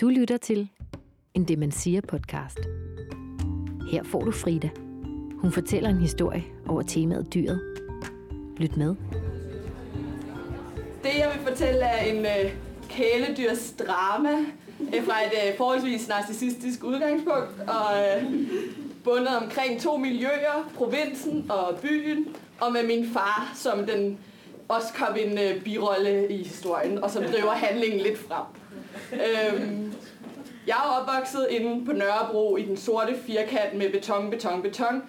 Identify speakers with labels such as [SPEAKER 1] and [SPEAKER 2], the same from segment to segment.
[SPEAKER 1] Du lytter til en Det Man Siger podcast. Her får du Frida. Hun fortæller en historie over temaet dyret. Lyt med.
[SPEAKER 2] Det, jeg vil fortælle, er en øh, kæledyrs drama øh, fra et øh, forholdsvis narcissistisk udgangspunkt, og øh, bundet omkring to miljøer, provinsen og byen, og med min far som den også kom en øh, birolle i historien, og som driver handlingen lidt frem. Øhm, jeg er opvokset inde på Nørrebro i den sorte firkant med beton, beton, beton,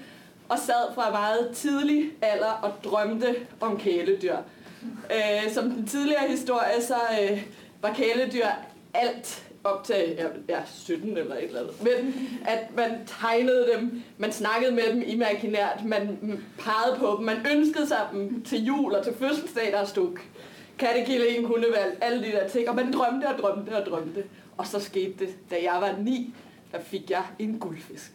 [SPEAKER 2] og sad fra meget tidlig alder og drømte om kæledyr. Øh, som den tidligere historie, så øh, var kæledyr alt op til ja, ja, 17 eller et eller andet. Men at man tegnede dem, man snakkede med dem imaginært, man mm, pegede på dem, man ønskede sig dem til jul og til fødselsdag, der stod kattekilling, hundevalg, alle de der ting, og man drømte og drømte og drømte. Og så skete det, da jeg var ni, der fik jeg en guldfisk.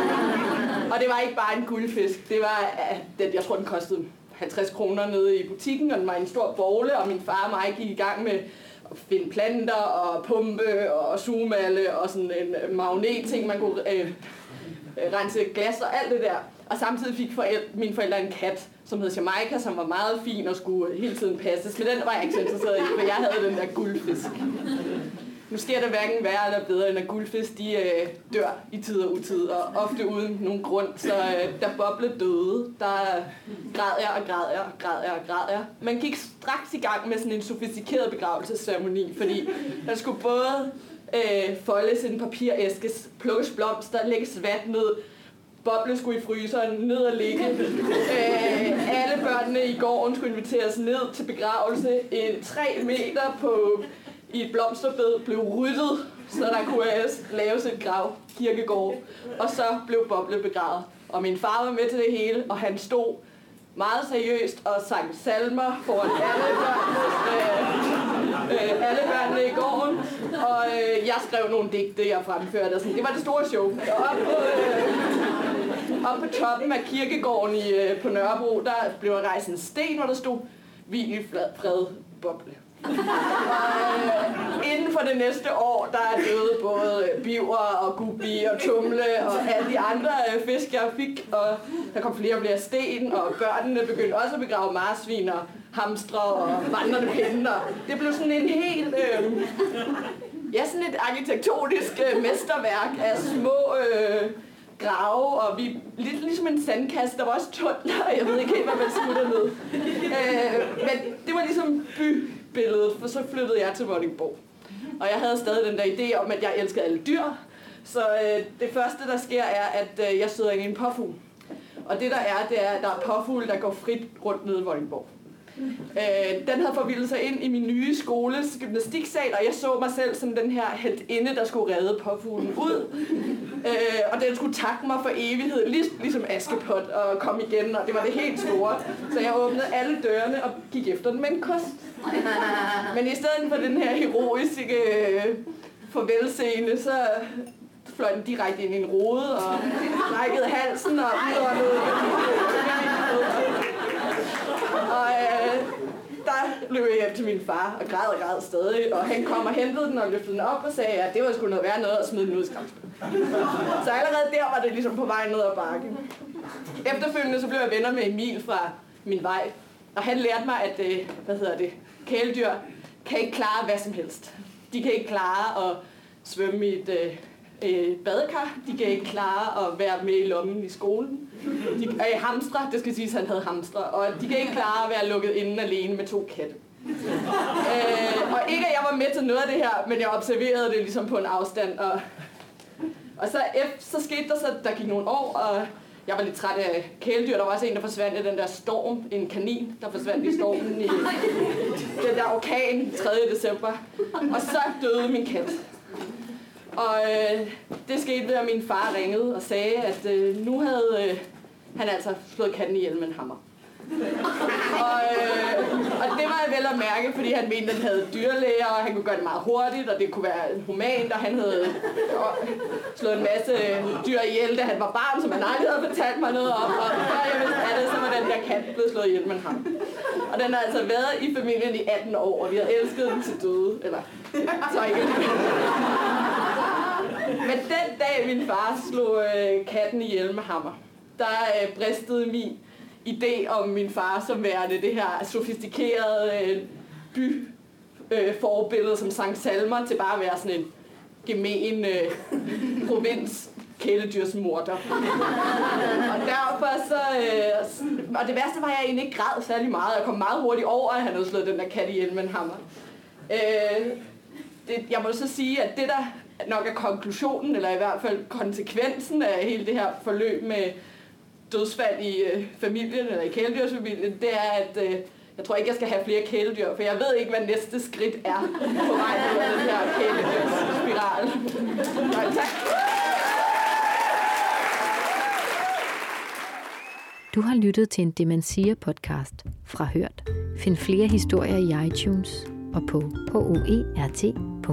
[SPEAKER 2] og det var ikke bare en guldfisk, det var, den, jeg tror den kostede 50 kroner nede i butikken, og den var en stor bogle, og min far og mig gik i gang med at finde planter og pumpe og zoomalle og sådan en magnet-ting, man kunne øh, Øh, rense glas og alt det der. Og samtidig fik forældre, mine forældre en kat, som hed Jamaica, som var meget fin og skulle hele tiden passes. Men den var jeg ikke så interesseret i, for jeg havde den der guldfisk. Nu sker det hverken værre eller bedre, end at guldfisk de, øh, dør i tid og utid, og ofte uden nogen grund. Så øh, da Boble døde, der græd jeg og græd jeg og græd jeg og græd jeg. Man gik straks i gang med sådan en sofistikeret begravelsesceremoni, fordi der skulle både øh, foldes en papiræske, plukkes blomster, lægges vand ned, Boble skulle i fryseren, ned og ligge. Øh, alle børnene i gården skulle inviteres ned til begravelse. En 3 meter på i et blomsterbed blev ryddet, så der kunne laves et grav kirkegård. Og så blev Boble begravet. Og min far var med til det hele, og han stod meget seriøst og sang salmer foran alle børnene, øh, øh, alle børnene i gården. Og øh, jeg skrev nogle digte, jeg fremførte. Og sådan. Det var det store show. Og op på, øh, op på toppen af kirkegården i, øh, på Nørrebro, der blev rejst en sten, hvor der stod Hvil i fred, Boble. Og inden for det næste år, der er døde både biver og gubi og tumle og alle de andre øh, fisk, jeg fik. Og der kom flere og flere sten, og børnene begyndte også at begrave marsvin og hamstre og vandrende pinde. Det blev sådan en helt... Øh, ja, sådan et arkitektonisk øh, mesterværk af små... Øh, grave, og vi lidt ligesom en sandkasse, der var også tunneler, og jeg ved ikke helt, hvad man skulle derned. Øh, men det var ligesom by for så flyttede jeg til Vordingborg. Og jeg havde stadig den der idé om, at jeg elskede alle dyr. Så øh, det første, der sker, er, at øh, jeg sidder inde i en påfugl. Og det der er, det er, at der er påfugle, der går frit rundt nede i Vordingborg. Øh, den havde forvildet sig ind i min nye skoles gymnastiksal, og jeg så mig selv som den her inde, der skulle redde påfuglen ud. Øh, og den skulle takke mig for evighed, lig, ligesom Askepot, og komme igen, og det var det helt store. Så jeg åbnede alle dørene og gik efter den med en kost. Men i stedet for den her heroiske øh, farvelscene, så fløj den direkte ind i en rode og rækkede halsen og udåndede. Og øh, der løb jeg hjem til min far og græd og græd stadig. Og han kom og hentede den og løftede den op og sagde, at det var sgu noget værd noget at smide den ud Så allerede der var det ligesom på vej ned ad bakken. Efterfølgende så blev jeg venner med Emil fra min vej. Og han lærte mig, at øh, hvad hedder det, kæledyr kan ikke klare hvad som helst. De kan ikke klare at svømme i et øh, øh, badekar. De kan ikke klare at være med i lommen i skolen. De er øh, hamstre, det skal siges, at han havde hamstre. Og de kan ikke klare at være lukket inden alene med to katte. øh, og ikke at jeg var med til noget af det her, men jeg observerede det ligesom på en afstand. Og, og så, F, så skete der så, der gik nogle år, og jeg var lidt træt af kæledyr. Der var også en, der forsvandt i den der storm. En kanin, der forsvandt i stormen i den der orkan 3. december. Og så døde min kat. Og øh, det skete ved, at min far ringede og sagde, at øh, nu havde øh, han altså slået katten ihjel med en hammer og, øh, og det var jeg vel at mærke, fordi han mente, at han havde dyrlæger, og han kunne gøre det meget hurtigt, og det kunne være humant, og han havde øh, slået en masse øh, dyr ihjel, da han var barn, som han aldrig havde fortalt mig noget om. Og før jeg vidste af det, så var den der kat blevet slået ihjel med ham. Og den har altså været i familien i 18 år, og vi har elsket den til døde. Eller, så ikke. Men den dag, min far slog øh, katten ihjel med hammer, der øh, bristede min idé om min far som værende det her sofistikerede øh, by øh, forbillede, som sang salmer, til bare at være sådan en gemen øh, provins kæledyrsmorder. og derfor så... Øh, og det værste var, at jeg egentlig ikke græd særlig meget. Jeg kom meget hurtigt over, at han havde slået den der kat ihjel med en hammer. Øh, det, jeg må så sige, at det der nok er konklusionen, eller i hvert fald konsekvensen af hele det her forløb med dødsfald i øh, familien, eller i kæledyrsfamilien, det er, at øh, jeg tror ikke, jeg skal have flere kæledyr, for jeg ved ikke, hvad næste skridt er på vej ud af den her kæledyrsspiral.
[SPEAKER 1] Du har lyttet til en Demensia podcast fra Hørt. Find flere historier i iTunes og på hoert.dk.